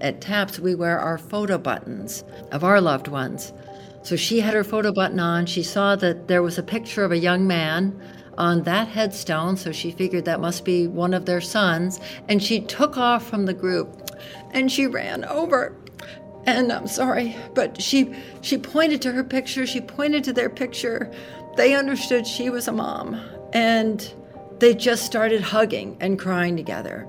At TAPS, we wear our photo buttons of our loved ones. So she had her photo button on. She saw that there was a picture of a young man on that headstone, so she figured that must be one of their sons. And she took off from the group and she ran over. And I'm sorry, but she she pointed to her picture, she pointed to their picture. They understood she was a mom and they just started hugging and crying together.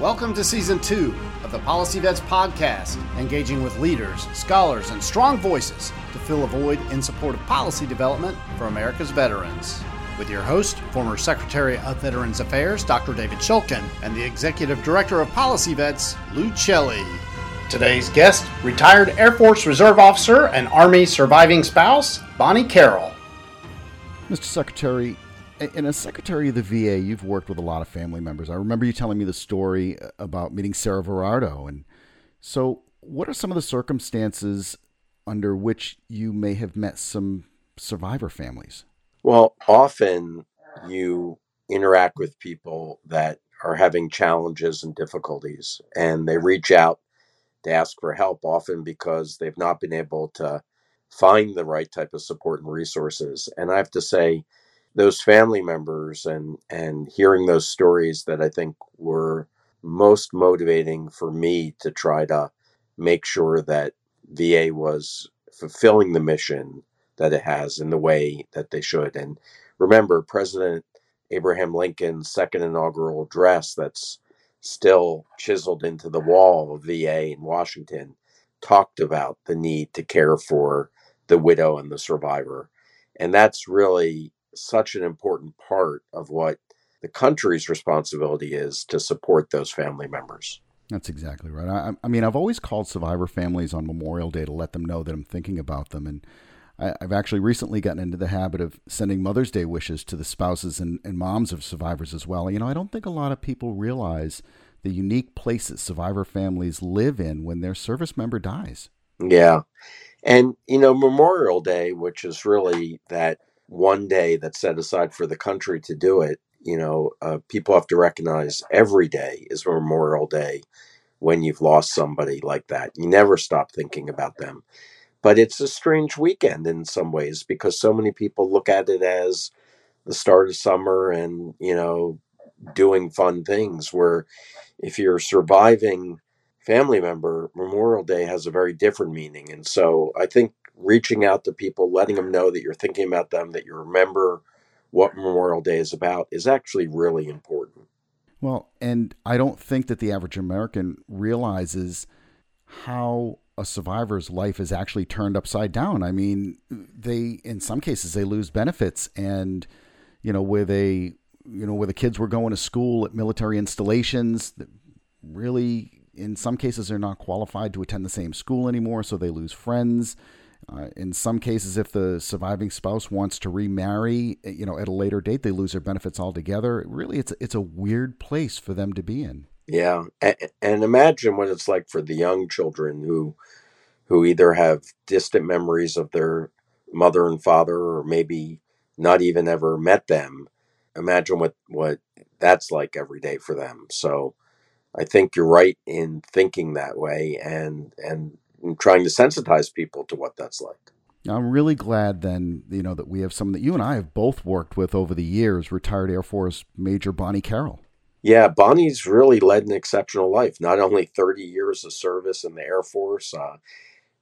Welcome to season two of the Policy Vets podcast, engaging with leaders, scholars, and strong voices to fill a void in support of policy development for America's veterans. With your host, former Secretary of Veterans Affairs, Dr. David Shulkin, and the Executive Director of Policy Vets, Lou Celli. Today's guest, retired Air Force Reserve Officer and Army surviving spouse, Bonnie Carroll. Mr. Secretary, in a secretary of the VA, you've worked with a lot of family members. I remember you telling me the story uh, about meeting Sarah Verardo. And so, what are some of the circumstances under which you may have met some survivor families? Well, often you interact with people that are having challenges and difficulties, and they reach out to ask for help, often because they've not been able to find the right type of support and resources. And I have to say, those family members and and hearing those stories that I think were most motivating for me to try to make sure that VA was fulfilling the mission that it has in the way that they should. And remember, President Abraham Lincoln's second inaugural address that's still chiseled into the wall of VA in Washington talked about the need to care for the widow and the survivor. And that's really such an important part of what the country's responsibility is to support those family members. That's exactly right. I, I, mean, I've always called survivor families on Memorial Day to let them know that I'm thinking about them. And I, have actually recently gotten into the habit of sending Mother's Day wishes to the spouses and, and moms of survivors as well. You know, I don't think a lot of people realize the unique places survivor families live in when their service member dies. Yeah. And, you know, Memorial Day, which is really that one day that's set aside for the country to do it, you know, uh, people have to recognize every day is Memorial Day when you've lost somebody like that. You never stop thinking about them. But it's a strange weekend in some ways because so many people look at it as the start of summer and, you know, doing fun things. Where if you're a surviving family member, Memorial Day has a very different meaning. And so I think reaching out to people, letting them know that you're thinking about them, that you remember what Memorial Day is about, is actually really important. Well, and I don't think that the average American realizes how a survivor's life is actually turned upside down. I mean, they in some cases they lose benefits and you know where they you know where the kids were going to school at military installations really in some cases they're not qualified to attend the same school anymore so they lose friends uh, in some cases, if the surviving spouse wants to remarry, eh, you know, at a later date, they lose their benefits altogether. Really, it's it's a weird place for them to be in. Yeah, and imagine what it's like for the young children who who either have distant memories of their mother and father, or maybe not even ever met them. Imagine what what that's like every day for them. So, I think you're right in thinking that way, and and and trying to sensitize people to what that's like. I'm really glad then, you know, that we have someone that you and I have both worked with over the years, retired Air Force Major Bonnie Carroll. Yeah, Bonnie's really led an exceptional life. Not only 30 years of service in the Air Force, uh,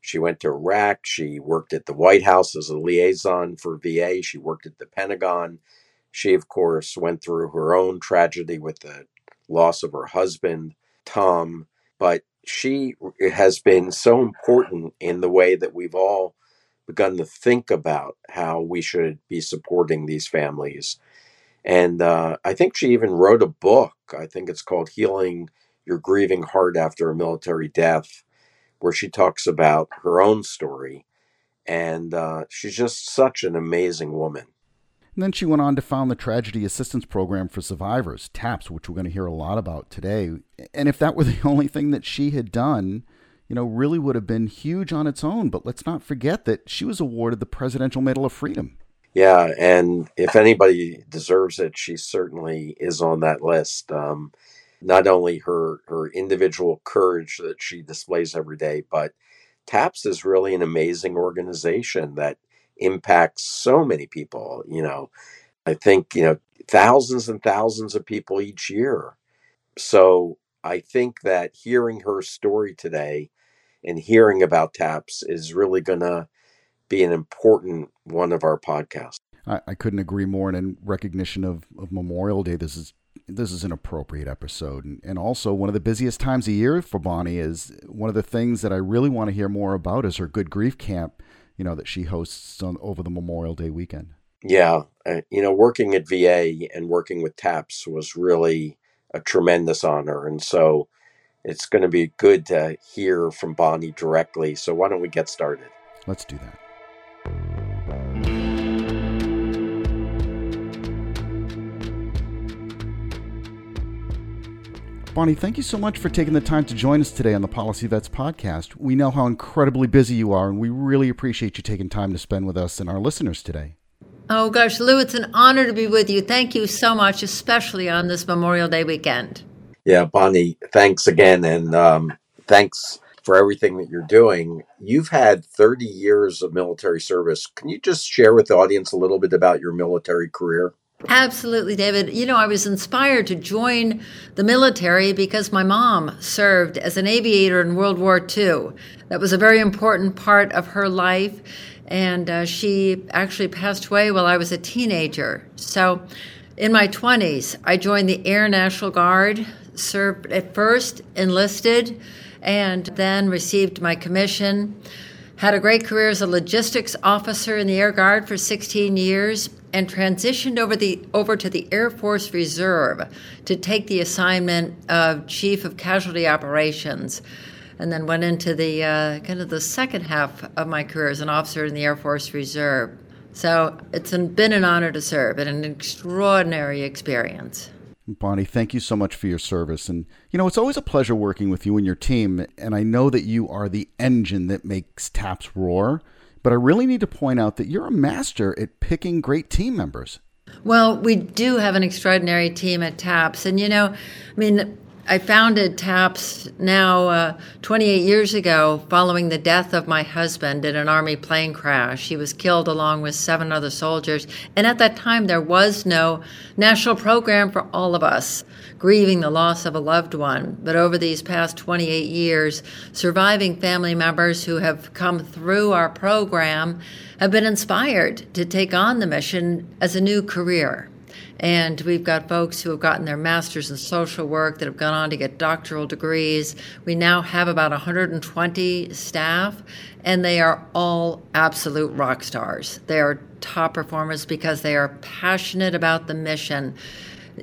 she went to Iraq. She worked at the White House as a liaison for VA. She worked at the Pentagon. She, of course, went through her own tragedy with the loss of her husband, Tom. But she has been so important in the way that we've all begun to think about how we should be supporting these families. And uh, I think she even wrote a book. I think it's called Healing Your Grieving Heart After a Military Death, where she talks about her own story. And uh, she's just such an amazing woman. And then she went on to found the Tragedy Assistance Program for Survivors, TAPS, which we're going to hear a lot about today. And if that were the only thing that she had done, you know, really would have been huge on its own. But let's not forget that she was awarded the Presidential Medal of Freedom. Yeah, and if anybody deserves it, she certainly is on that list. Um, not only her her individual courage that she displays every day, but TAPS is really an amazing organization that impacts so many people. You know, I think you know thousands and thousands of people each year. So I think that hearing her story today and hearing about TAPS is really going to be an important one of our podcasts. I, I couldn't agree more. And in recognition of, of Memorial Day, this is this is an appropriate episode. And, and also, one of the busiest times of year for Bonnie is one of the things that I really want to hear more about is her Good Grief Camp, you know, that she hosts on over the Memorial Day weekend. Yeah. Uh, you know, working at VA and working with TAPS was really a tremendous honor. And so it's going to be good to hear from Bonnie directly. So why don't we get started? Let's do that. Bonnie, thank you so much for taking the time to join us today on the Policy Vets podcast. We know how incredibly busy you are, and we really appreciate you taking time to spend with us and our listeners today. Oh, gosh, Lou, it's an honor to be with you. Thank you so much, especially on this Memorial Day weekend. Yeah, Bonnie, thanks again. And um, thanks for everything that you're doing. You've had 30 years of military service. Can you just share with the audience a little bit about your military career? Absolutely, David. You know, I was inspired to join the military because my mom served as an aviator in World War II. That was a very important part of her life, and uh, she actually passed away while I was a teenager. So, in my 20s, I joined the Air National Guard, served at first, enlisted, and then received my commission. Had a great career as a logistics officer in the Air Guard for 16 years and transitioned over the over to the Air Force Reserve to take the assignment of Chief of Casualty Operations, and then went into the uh, kind of the second half of my career as an officer in the Air Force Reserve. So it's been an honor to serve and an extraordinary experience. Bonnie, thank you so much for your service. And, you know, it's always a pleasure working with you and your team. And I know that you are the engine that makes TAPS roar. But I really need to point out that you're a master at picking great team members. Well, we do have an extraordinary team at TAPS. And, you know, I mean, I founded TAPS now uh, 28 years ago following the death of my husband in an Army plane crash. He was killed along with seven other soldiers. And at that time, there was no national program for all of us grieving the loss of a loved one. But over these past 28 years, surviving family members who have come through our program have been inspired to take on the mission as a new career. And we've got folks who have gotten their masters in social work that have gone on to get doctoral degrees. We now have about 120 staff, and they are all absolute rock stars. They are top performers because they are passionate about the mission.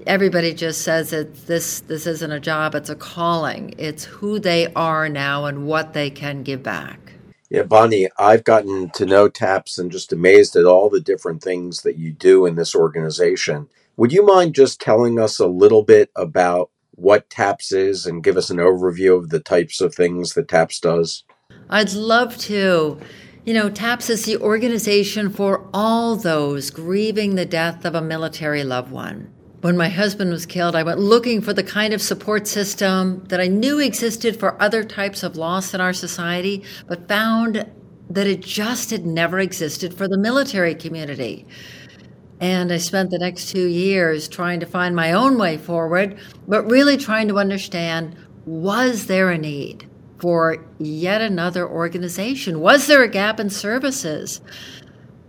Everybody just says that this this isn't a job; it's a calling. It's who they are now and what they can give back. Yeah, Bonnie, I've gotten to know TAPS and just amazed at all the different things that you do in this organization. Would you mind just telling us a little bit about what TAPS is and give us an overview of the types of things that TAPS does? I'd love to. You know, TAPS is the organization for all those grieving the death of a military loved one. When my husband was killed, I went looking for the kind of support system that I knew existed for other types of loss in our society, but found that it just had never existed for the military community. And I spent the next two years trying to find my own way forward, but really trying to understand was there a need for yet another organization? Was there a gap in services?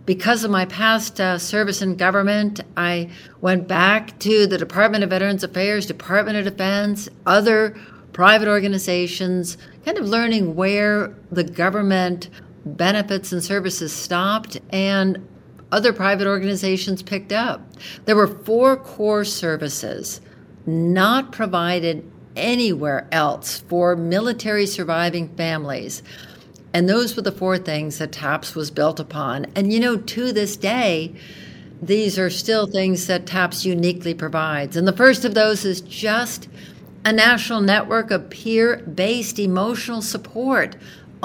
Because of my past uh, service in government, I went back to the Department of Veterans Affairs, Department of Defense, other private organizations, kind of learning where the government benefits and services stopped and other private organizations picked up. There were four core services not provided anywhere else for military surviving families. And those were the four things that TAPS was built upon. And you know, to this day, these are still things that TAPS uniquely provides. And the first of those is just a national network of peer based emotional support.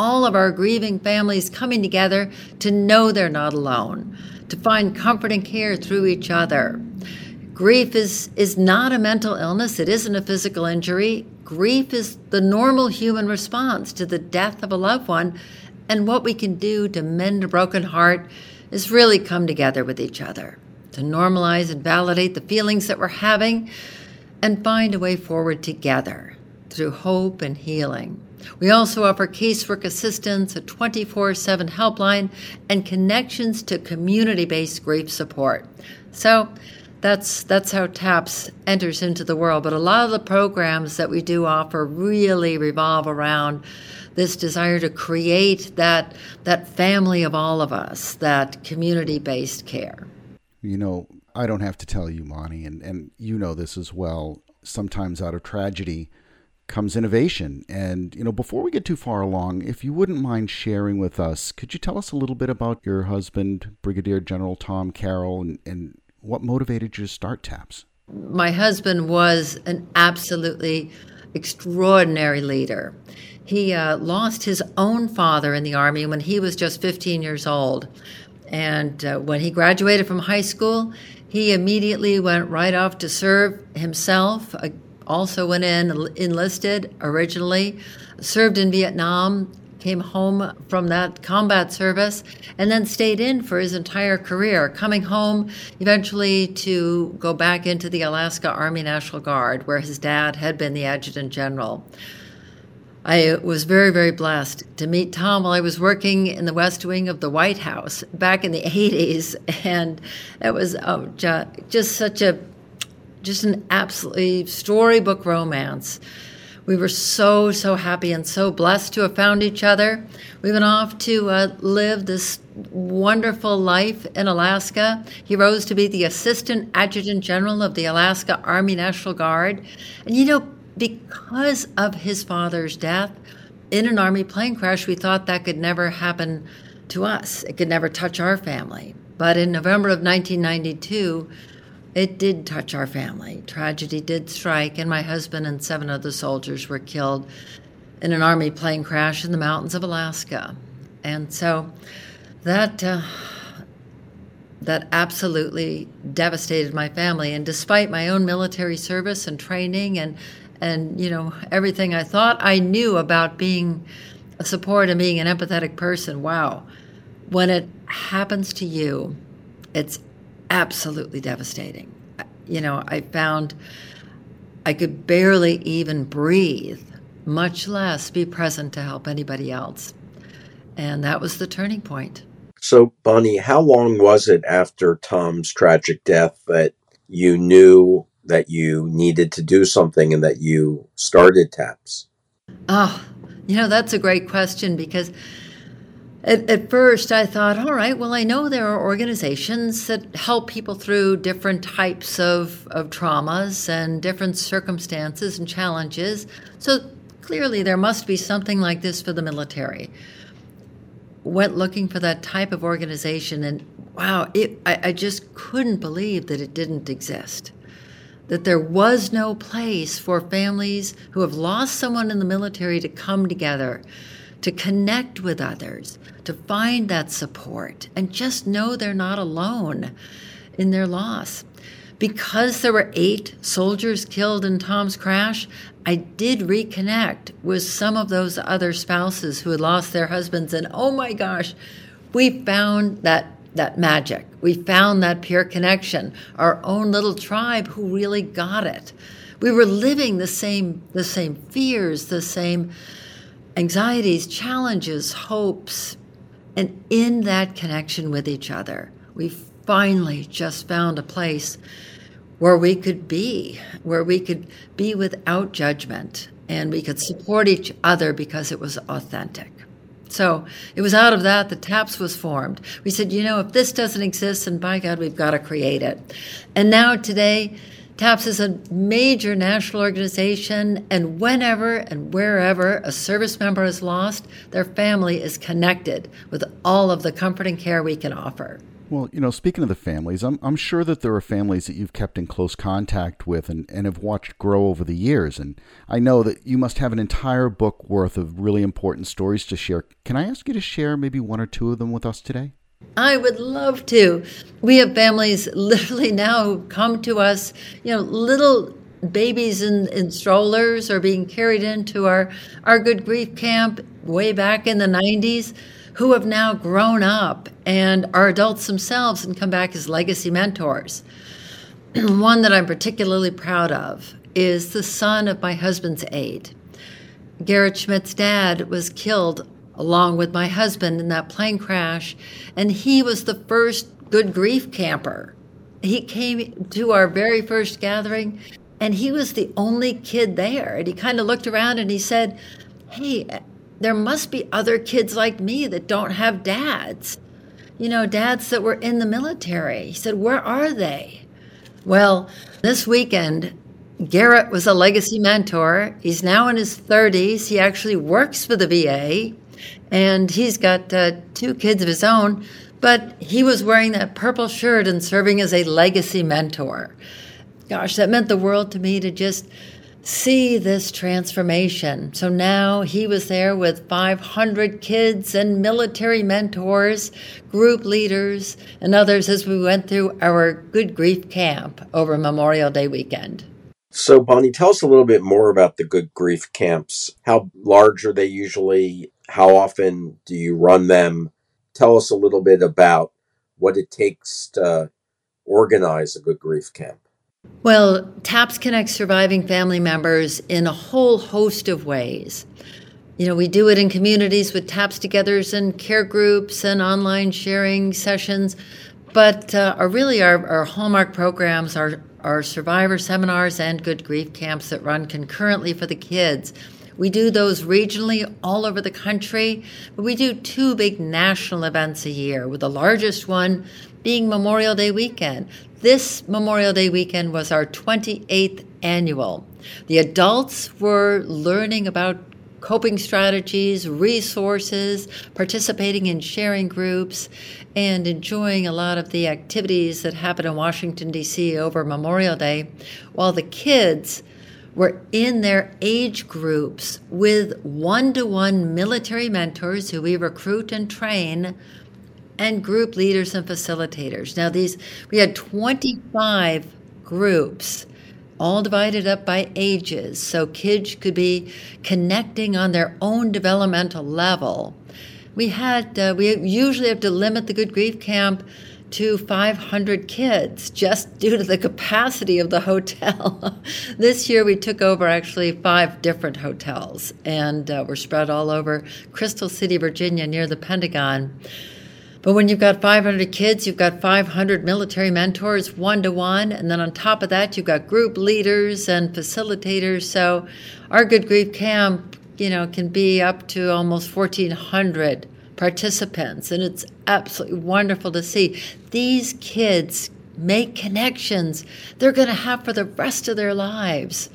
All of our grieving families coming together to know they're not alone to find comfort and care through each other. Grief is, is not a mental illness, it isn't a physical injury. Grief is the normal human response to the death of a loved one, and what we can do to mend a broken heart is really come together with each other, to normalize and validate the feelings that we're having, and find a way forward together through hope and healing. We also offer casework assistance, a 24 7 helpline, and connections to community based grief support. So, that's that's how TAPS enters into the world. But a lot of the programs that we do offer really revolve around this desire to create that that family of all of us, that community based care. You know, I don't have to tell you, Bonnie, and, and you know this as well. Sometimes out of tragedy comes innovation. And, you know, before we get too far along, if you wouldn't mind sharing with us, could you tell us a little bit about your husband, Brigadier General Tom Carroll, and, and what motivated you to start TAPS? My husband was an absolutely extraordinary leader. He uh, lost his own father in the Army when he was just 15 years old. And uh, when he graduated from high school, he immediately went right off to serve himself. Uh, also went in, enlisted originally, served in Vietnam, came home from that combat service, and then stayed in for his entire career, coming home eventually to go back into the Alaska Army National Guard, where his dad had been the adjutant general. I was very, very blessed to meet Tom while I was working in the West Wing of the White House back in the 80s. And it was oh, just such a, just an absolutely storybook romance. We were so, so happy and so blessed to have found each other. We went off to uh, live this wonderful life in Alaska. He rose to be the Assistant Adjutant General of the Alaska Army National Guard. And you know, because of his father's death in an Army plane crash, we thought that could never happen to us. It could never touch our family. But in November of 1992, it did touch our family. Tragedy did strike, and my husband and seven other soldiers were killed in an Army plane crash in the mountains of Alaska. And so that. Uh, that absolutely devastated my family. And despite my own military service and training and and you know everything I thought I knew about being a support and being an empathetic person, wow, when it happens to you, it's absolutely devastating. You know, I found I could barely even breathe, much less be present to help anybody else. And that was the turning point. So, Bonnie, how long was it after Tom's tragic death that you knew that you needed to do something and that you started TAPS? Oh, you know, that's a great question because at, at, first, I thought, all right, well, I know there are organizations that help people through different types of, of traumas and different circumstances and challenges. So clearly, there must be something like this for the military. Went looking for that type of organization, and wow, it, I, I just couldn't believe that it didn't exist. That there was no place for families who have lost someone in the military to come together to connect with others, to find that support, and just know they're not alone in their loss. Because there were eight soldiers killed in Tom's crash, I did reconnect with some of those other spouses who had lost their husbands, and oh my gosh, we found that that magic. We found that pure connection, our own little tribe who really got it. We were living the same the same fears, the same anxieties, challenges, hopes, and in that connection with each other, we finally just found a place where we could be, where we could be without judgment and we could support each other because it was authentic. So it was out of that that TAPS was formed. We said, you know, if this doesn't exist, then by God, we've got to create it. And now today, TAPS is a major national organization, and whenever and wherever a service member is lost, their family is connected with all of the comfort and care we can offer. Well, you know, speaking of the families, I'm, I'm sure that there are families that you've kept in close contact with and, and have watched grow over the years. And I know that you must have an entire book worth of really important stories to share. Can I ask you to share maybe one or two of them with us today? I would love to. We have families literally now who come to us, you know, little babies in, in strollers are being carried into our, our Good Grief camp way back in the 90s who have now grown up and are adults themselves and come back as legacy mentors. One that I'm particularly proud of is the son of my husband's aide. Garrett Schmidt's dad was killed along with my husband in that plane crash, and he was the first good grief camper. He came to our very first gathering, and he was the only kid there. And he kind of looked around and he said, Hey, there must be other kids like me that don't have dads. You know, dads that were in the military. He said, Where are they? Well, this weekend, Garrett was a legacy mentor. He's now in his 30s. He actually works for the VA and he's got uh, two kids of his own, but he was wearing that purple shirt and serving as a legacy mentor. Gosh, that meant the world to me to just see this transformation. So now he was there with 500 kids and military mentors, group leaders, and others as we went through our Good Grief camp over Memorial Day weekend. So, Bonnie, tell us a little bit more about the Good Grief camps. How large are they usually? How often do you run them? Tell us a little bit about what it takes to organize a Good Grief camp. Well, TAPS connects surviving family members in a whole host of ways. You know, we do it in communities with TAPS togethers and care groups and online sharing sessions, but uh, our, really our, our hallmark programs are our survivor seminars and good grief camps that run concurrently for the kids. We do those regionally all over the country, but we do two big national events a year, with the largest one being Memorial Day weekend. This Memorial Day weekend was our 28th annual. The adults were learning about coping strategies, resources, participating in sharing groups, and enjoying a lot of the activities that happen in Washington, D.C. over Memorial Day, while the kids were in their age groups with one to one military mentors who we recruit and train and group leaders and facilitators. Now these we had 25 groups all divided up by ages so kids could be connecting on their own developmental level. We had uh, we usually have to limit the good grief camp to 500 kids just due to the capacity of the hotel. this year we took over actually five different hotels and uh, we're spread all over Crystal City, Virginia, near the Pentagon. But when you've got 500 kids, you've got 500 military mentors one to one. And then on top of that, you've got group leaders and facilitators. So our Good Grief Camp, you know, can be up to almost 1,400 participants. And it's absolutely wonderful to see these kids make connections they're going to have for the rest of their lives.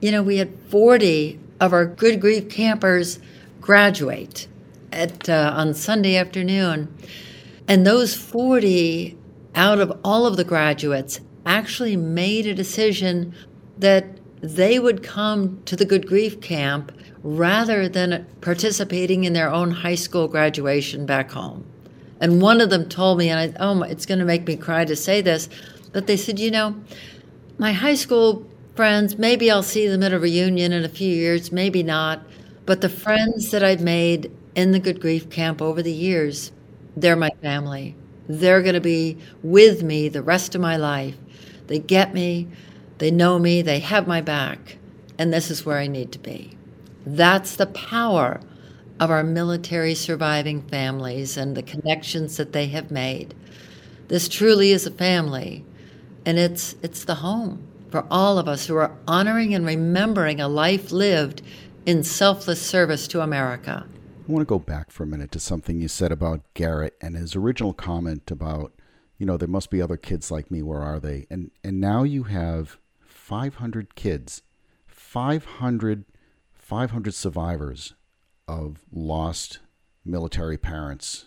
You know, we had 40 of our Good Grief campers graduate at uh, on Sunday afternoon, and those 40 out of all of the graduates actually made a decision that they would come to the Good Grief Camp rather than participating in their own high school graduation back home. And one of them told me, and I, oh, it's going to make me cry to say this, but they said, you know, my high school friends, maybe I'll see them at a reunion in a few years, maybe not. But the friends that I've made in the Good Grief Camp over the years, they're my family. They're going to be with me the rest of my life. They get me, they know me, they have my back, and this is where I need to be. That's the power of our military surviving families and the connections that they have made. This truly is a family, and it's, it's the home for all of us who are honoring and remembering a life lived in selfless service to America. I want to go back for a minute to something you said about Garrett and his original comment about, you know, there must be other kids like me. Where are they? And and now you have 500 kids, 500, 500 survivors of lost military parents.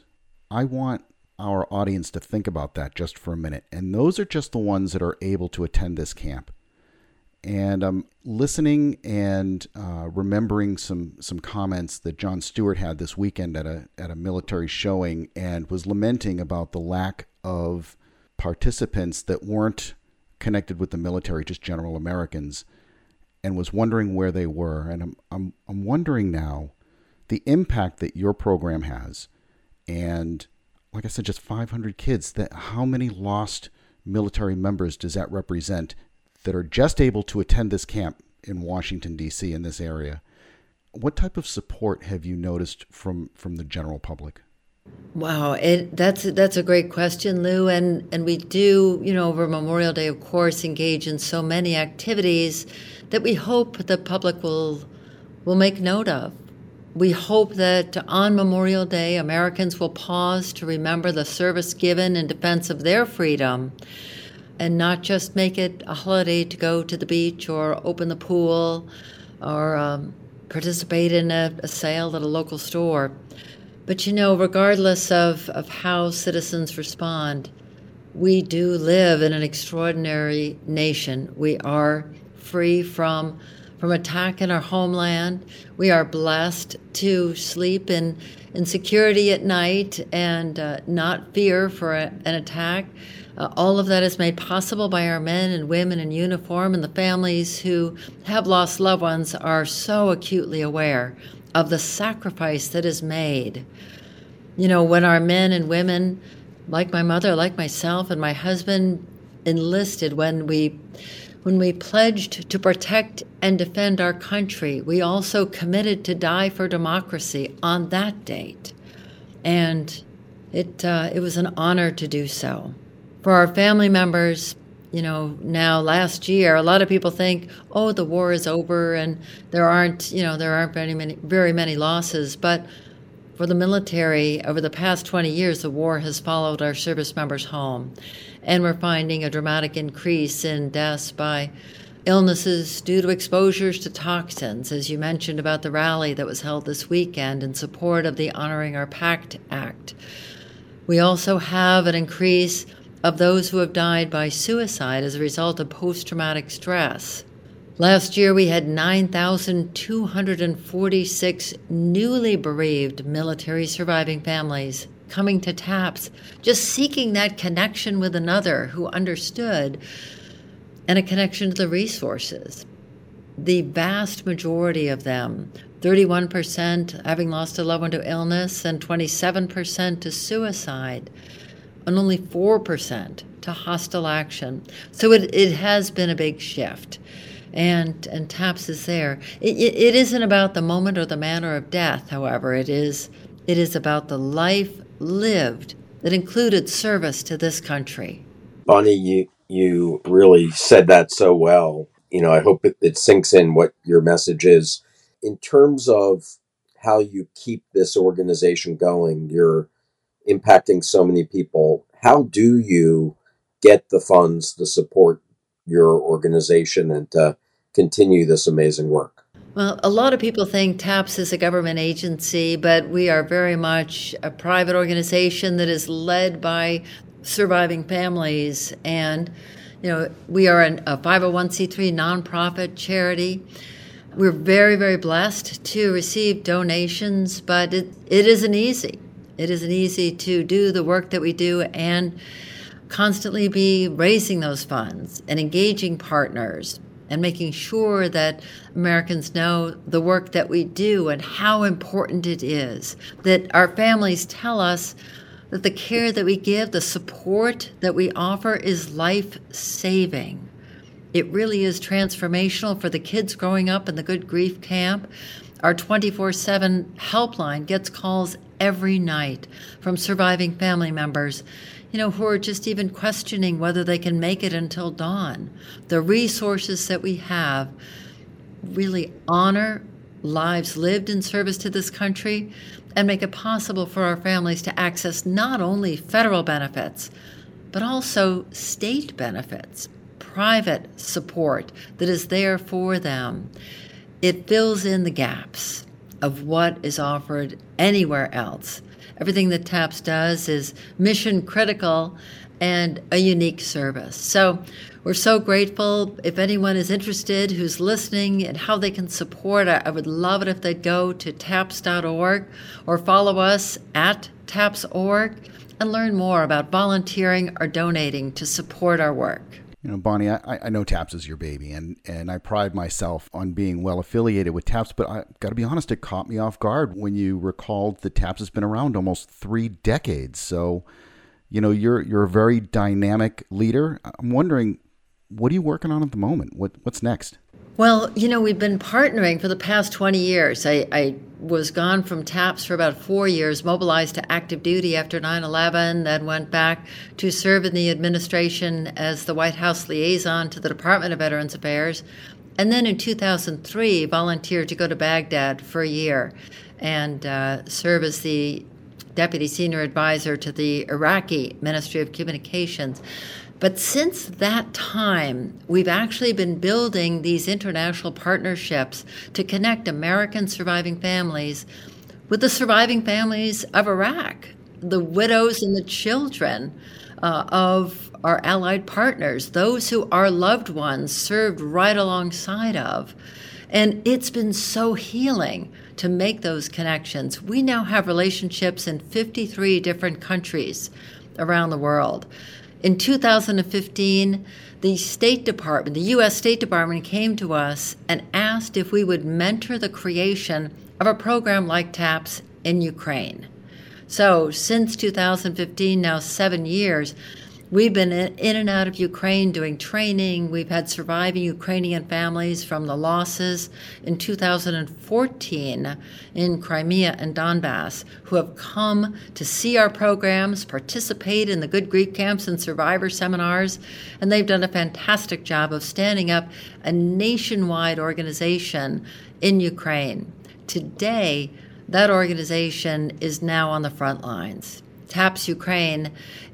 I want our audience to think about that just for a minute. And those are just the ones that are able to attend this camp. and I'm listening and uh, remembering some some comments that Jon Stewart had this weekend at a at a military showing, and was lamenting about the lack of participants that weren't connected with the military, just general Americans, and was wondering where they were. And I'm I'm I'm wondering now the impact that your program has, and like I said, just 500 kids. That how many lost military members does that represent that are just able to attend this camp in Washington D.C. in this area. What type of support have you noticed from from the general public? Wow, it, that's that's a great question, Lou, and and we do, you know, over Memorial Day, of course, engage in so many activities that we hope the public will will make note of. We hope that on Memorial Day, Americans will pause to remember the service given in defense of their freedom and not just make it a holiday to go to the beach or open the pool or um, participate in a, a, sale at a local store. But you know, regardless of, of how citizens respond, we do live in an extraordinary nation. We are free from from attack in our homeland. We are blessed to sleep in, in security at night and uh, not fear for a, an attack. Uh, all of that is made possible by our men and women in uniform, and the families who have lost loved ones are so acutely aware of the sacrifice that is made. You know, when our men and women, like my mother, like myself, and my husband, enlisted, when we when we pledged to protect and defend our country, we also committed to die for democracy on that date. And it, uh, it was an honor to do so for our family members, you know, now last year, a lot of people think, oh, the war is over and there aren't, you know, there aren't very many, very many losses. But for the military, over the past 20 years, the war has followed our service members home. And we're finding a dramatic increase in deaths by illnesses due to exposures to toxins, as you mentioned about the rally that was held this weekend in support of the Honoring Our PACT Act. We also have an increase of those who have died by suicide as a result of post traumatic stress. Last year, we had 9,246 newly bereaved military surviving families coming to TAPS, just seeking that connection with another who understood and a connection to the resources. The vast majority of them, 31% having lost a loved one to illness and 27% to suicide, and only 4% to hostile action. So it, it has been a big shift. And, and TAPS is there. It, it, it isn't about the moment or the manner of death, however, it is, it is about the life lived that included service to this country. Bonnie, you, you really said that so well. You know, I hope it, it sinks in what your message is. In terms of how you keep this organization going, you're impacting so many people. How do you get the funds to support your organization and to continue this amazing work? Well, a lot of people think TAPS is a government agency, but we are very much a private organization that is led by surviving families. And, you know, we are an, a 501c3 nonprofit charity. We're very, very blessed to receive donations, but it, it isn't easy. It isn't easy to do the work that we do and constantly be raising those funds and engaging partners and making sure that Americans know the work that we do and how important it is. That our families tell us that the care that we give, the support that we offer is life saving. It really is transformational for the kids growing up in the Good Grief Camp. Our 24 7 helpline gets calls every night from surviving family members, you know, who are just even questioning whether they can make it until dawn. The resources that we have really honor lives lived in service to this country and make it possible for our families to access not only federal benefits, but also state benefits, private support that is there for them. It fills in the gaps of what is offered anywhere else. Everything that TAPS does is mission critical and a unique service. So we're so grateful. If anyone is interested who's listening and how they can support, I would love it if they'd go to taps.org or follow us at taps.org and learn more about volunteering or donating to support our work. You know, Bonnie, I, I know TAPS is your baby, and, and I pride myself on being well affiliated with TAPS, but I got to be honest, it caught me off guard when you recalled that TAPS has been around almost three decades. So, you know, you're you're a very dynamic leader. I'm wondering, what are you working on at the moment? What what's next? Well, you know, we've been partnering for the past 20 years. I, I, was gone from TAPS for about four years, mobilized to active duty after 9 11, then went back to serve in the administration as the White House liaison to the Department of Veterans Affairs. And then in 2003, volunteered to go to Baghdad for a year and uh, serve as the deputy senior advisor to the Iraqi Ministry of Communications. But since that time, we've actually been building these international partnerships to connect American surviving families with the surviving families of Iraq, the widows and the children uh, of our allied partners, those who our loved ones served right alongside of. And it's been so healing to make those connections. We now have relationships in 53 different countries around the world. In 2015, the State Department, the U.S. State Department, came to us and asked if we would mentor the creation of a program like TAPS in Ukraine. So, since 2015, now seven years, We've been in and out of Ukraine doing training. We've had surviving Ukrainian families from the losses in 2014 in Crimea and Donbass who have come to see our programs, participate in the Good Grief camps and survivor seminars, and they've done a fantastic job of standing up a nationwide organization in Ukraine. Today, that organization is now on the front lines. TAPS Ukraine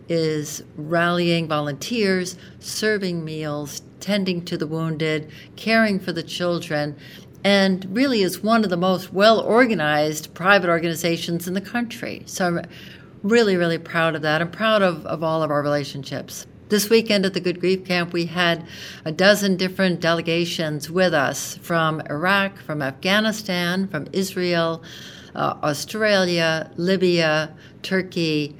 is rallying volunteers, serving meals, tending to the wounded, caring for the children, and really is one of the most well organized private organizations in the country. So I'm really, really proud of that. I'm proud of, of all of our relationships. This weekend at the Good Grief Camp, we had a dozen different delegations with us from Iraq, from Afghanistan, from Israel, uh, Australia, Libya, Turkey,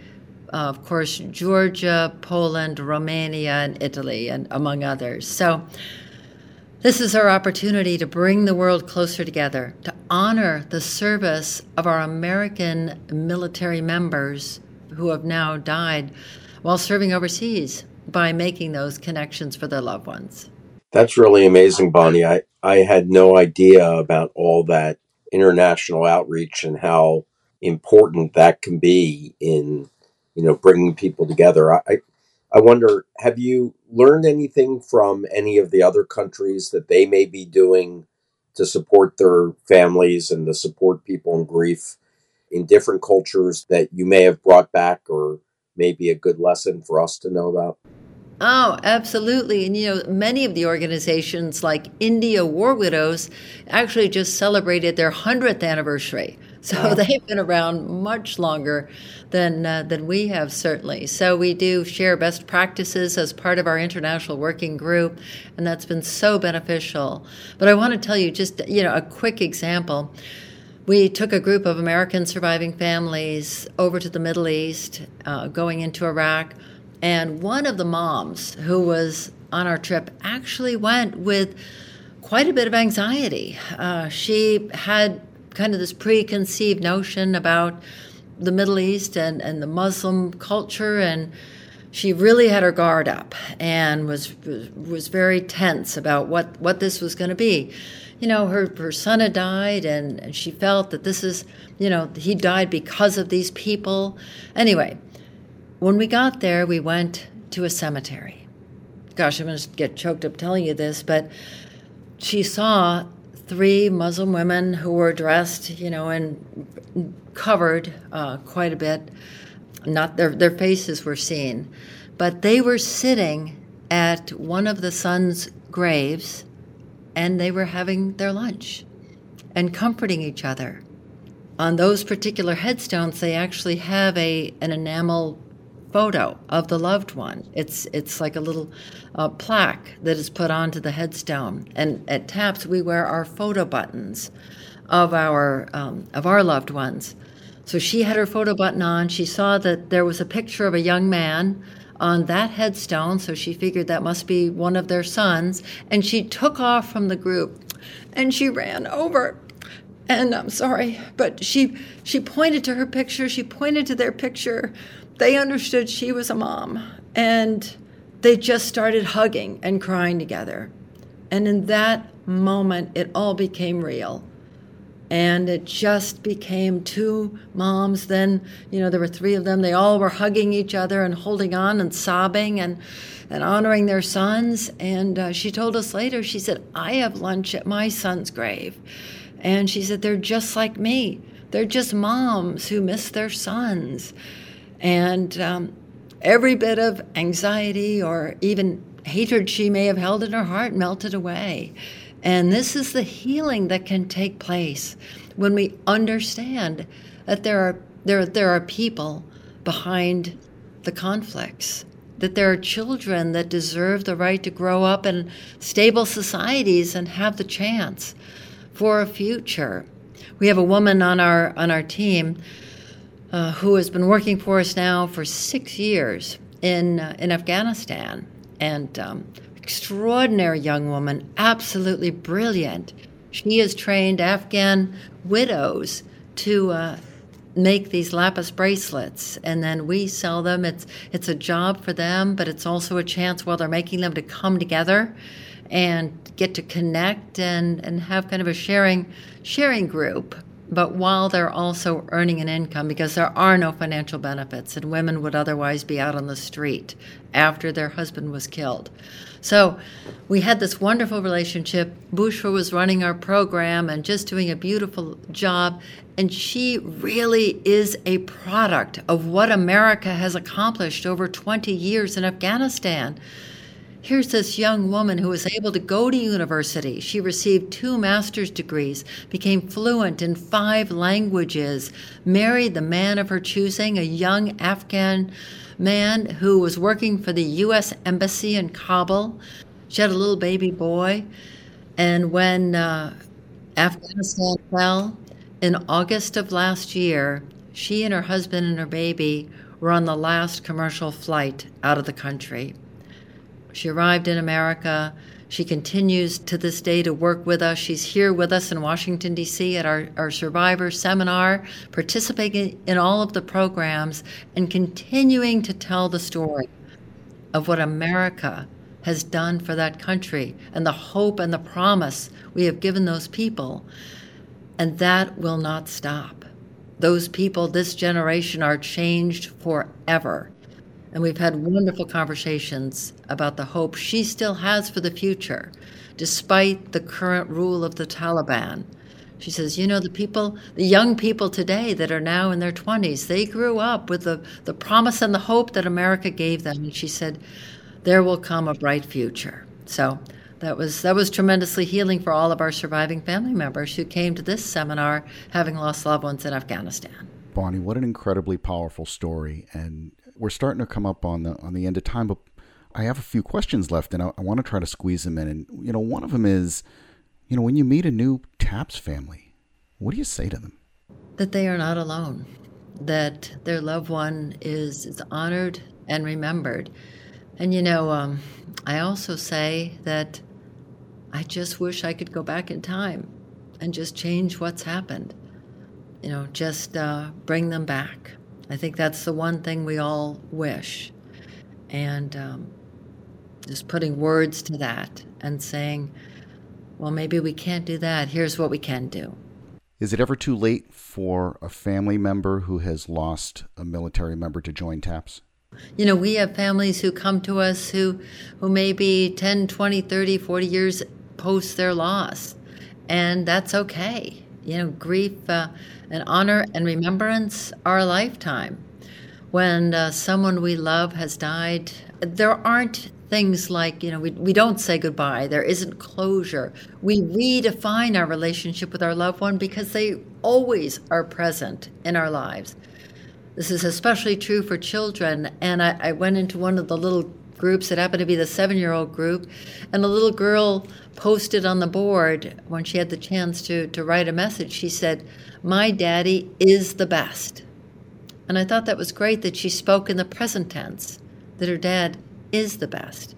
of course, Georgia, Poland, Romania, and Italy, and among others. So, this is our opportunity to bring the world closer together, to honor the service of our American military members who have now died while serving overseas by making those connections for their loved ones. That's really amazing, Bonnie. I, I had no idea about all that international outreach and how important that can be in you know, bringing people together. I, I wonder, have you learned anything from any of the other countries that they may be doing to support their families and to support people in grief in different cultures that you may have brought back or maybe a good lesson for us to know about? Oh, absolutely. And you know, many of the organizations like India War Widows actually just celebrated their 100th anniversary. So wow. they've been around much longer than uh, than we have certainly. So we do share best practices as part of our international working group, and that's been so beneficial. But I want to tell you just you know a quick example. We took a group of American surviving families over to the Middle East, uh, going into Iraq, and one of the moms who was on our trip actually went with quite a bit of anxiety. Uh, she had kind of this preconceived notion about the Middle East and, and the Muslim culture, and she really had her guard up and was was very tense about what, what this was going to be. You know, her, her son had died, and, and she felt that this is, you know, he died because of these people. Anyway, when we got there, we went to a cemetery. Gosh, I'm going to get choked up telling you this, but she saw three Muslim women who were dressed, you know, and covered uh, quite a bit. Not their their faces were seen, but they were sitting at one of the sons' graves, and they were having their lunch and comforting each other. On those particular headstones, they actually have a an enamel photo of the loved one. It's it's like a little uh, plaque that is put onto the headstone. And at TAPS, we wear our photo buttons of our um, of our loved ones. So she had her photo button on. She saw that there was a picture of a young man on that headstone, so she figured that must be one of their sons. And she took off from the group and she ran over. And I'm sorry, but she she pointed to her picture, she pointed to their picture. They understood she was a mom and they just started hugging and crying together. And in that moment it all became real. And it just became two moms then. You know there were three of them. They all were hugging each other and holding on and sobbing and and honoring their sons. And uh, she told us later she said i have lunch at my son's grave. And she said they're just like me. They're just moms who miss their sons and um, every bit of anxiety or even hatred she may have held in her heart melted away and this is the healing that can take place when we understand that there are there there are people behind the conflicts that there are children that deserve the right to grow up in stable societies and have the chance for a future. We have a woman on our on our team uh, who has been working for us now for six years in uh, in Afghanistan, and um, extraordinary young woman, absolutely brilliant. She has trained Afghan widows to uh, make these lapis bracelets, and then we sell them. It's it's a job for them, but it's also a chance while they're making them to come together and get to connect and, and have kind of a sharing sharing group but while they're also earning an income because there are no financial benefits and women would otherwise be out on the street after their husband was killed. So we had this wonderful relationship. Bushra was running our program and just doing a beautiful job. And she really is a product of what America has accomplished over 20 years in Afghanistan. Here's this young woman who was able to go to university. She received two master's degrees, became fluent in five languages, married the man of her choosing, a young Afghan man who was working for the U.S. Embassy in Kabul. She had a little baby boy. And when uh, Afghanistan fell in August of last year, she and her husband and her baby were on the last commercial flight out of the country. She arrived in America. She continues to this day to work with us. She's here with us in Washington, D.C. at our, our Survivor Seminar, participating in all of the programs and continuing to tell the story of what America has done for that country and the hope and the promise we have given those people. And that will not stop. Those people, this generation, are changed forever. And we've had wonderful conversations about the hope she still has for the future, despite the current rule of the Taliban. She says, you know, the people, the young people today that are now in their 20s, they grew up with the, the promise and the hope that America gave them. And she said, there will come a bright future. So that was that was tremendously healing for all of our surviving family members who came to this seminar having lost loved ones in Afghanistan. Bonnie, what an incredibly powerful story and we're starting to come up on the on the end of time, but I have a few questions left, and I, I want to try to squeeze them in. And you know, one of them is, you know, when you meet a new TAPS family, what do you say to them? That they are not alone. That their loved one is, is honored and remembered. And you know, um, I also say that I just wish I could go back in time and just change what's happened. You know, just uh, bring them back. I think that's the one thing we all wish. And um, just putting words to that and saying, well, maybe we can't do that. Here's what we can do. Is it ever too late for a family member who has lost a military member to join TAPS? You know, we have families who come to us who, who may be 10, 20, 30, 40 years post their loss. And that's okay. You know, grief uh, and honor and remembrance are a lifetime. When uh, someone we love has died, there aren't things like, you know, we, we don't say goodbye, there isn't closure. We redefine our relationship with our loved one because they always are present in our lives. This is especially true for children. And I, I went into one of the little groups that happened to be the seven year old group, and a little girl posted on the board when she had the chance to, to write a message. She said, My daddy is the best. And I thought that was great that she spoke in the present tense, that her dad is the best,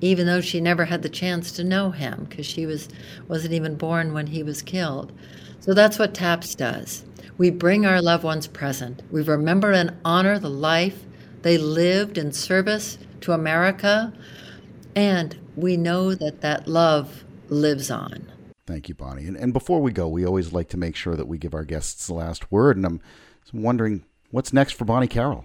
even though she never had the chance to know him because she was, wasn't even born when he was killed. So that's what TAPS does. We bring our loved ones present. We remember and honor the life they lived in service to America, and we know that that love lives on. Thank you, Bonnie. And, and before we go, we always like to make sure that we give our guests the last word. And I'm wondering what's next for Bonnie Carroll?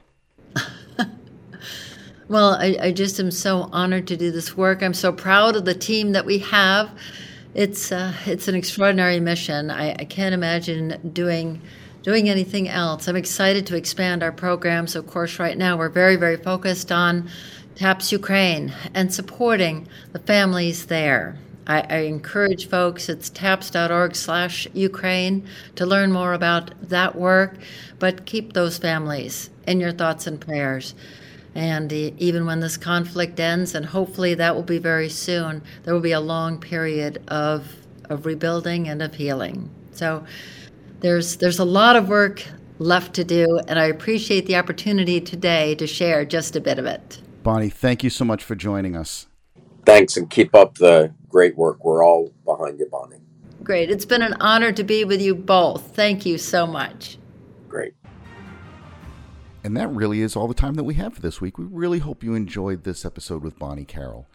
well, I, I, just am so honored to do this work. I'm so proud of the team that we have. It's uh, it's an extraordinary mission. I, I can't imagine doing doing anything else. I'm excited to expand our programs. Of course, right now we're very very focused on TAPS Ukraine and supporting the families there. I, I encourage folks, it's taps.org slash Ukraine to learn more about that work, but keep those families in your thoughts and prayers. And even when this conflict ends, and hopefully that will be very soon, there will be a long period of, of rebuilding and of healing. So there's, there's a lot of work left to do, and I appreciate the opportunity today to share just a bit of it. Bonnie, thank you so much for joining us. Thanks, and keep up the great work. We're all behind you, Bonnie. Great. It's been an honor to be with you both. Thank you so much. Great. And that really is all the time that we have for this week. We really hope you enjoyed this episode with Bonnie Carroll.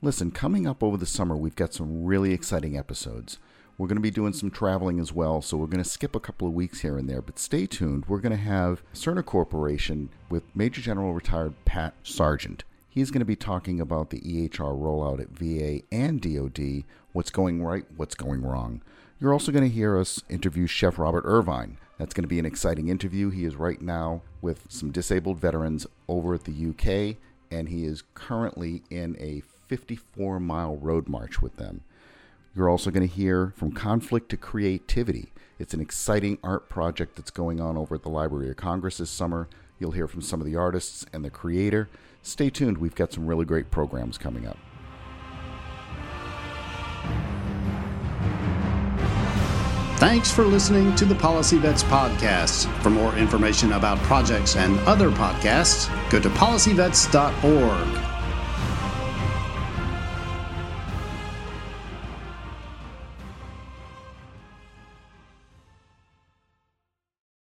Listen, coming up over the summer, we've got some really exciting episodes. We're going to be doing some traveling as well, so we're going to skip a couple of weeks here and there. But stay tuned. We're going to have Cerner Corporation with Major General retired Pat Sargent. He's going to be talking about the EHR rollout at VA and DoD, what's going right, what's going wrong. You're also going to hear us interview Chef Robert Irvine. That's going to be an exciting interview. He is right now with some disabled veterans over at the UK, and he is currently in a 54 mile road march with them. You're also going to hear from Conflict to Creativity. It's an exciting art project that's going on over at the Library of Congress this summer. You'll hear from some of the artists and the creator. Stay tuned, we've got some really great programs coming up. Thanks for listening to the Policy Vets podcast. For more information about projects and other podcasts, go to policyvets.org.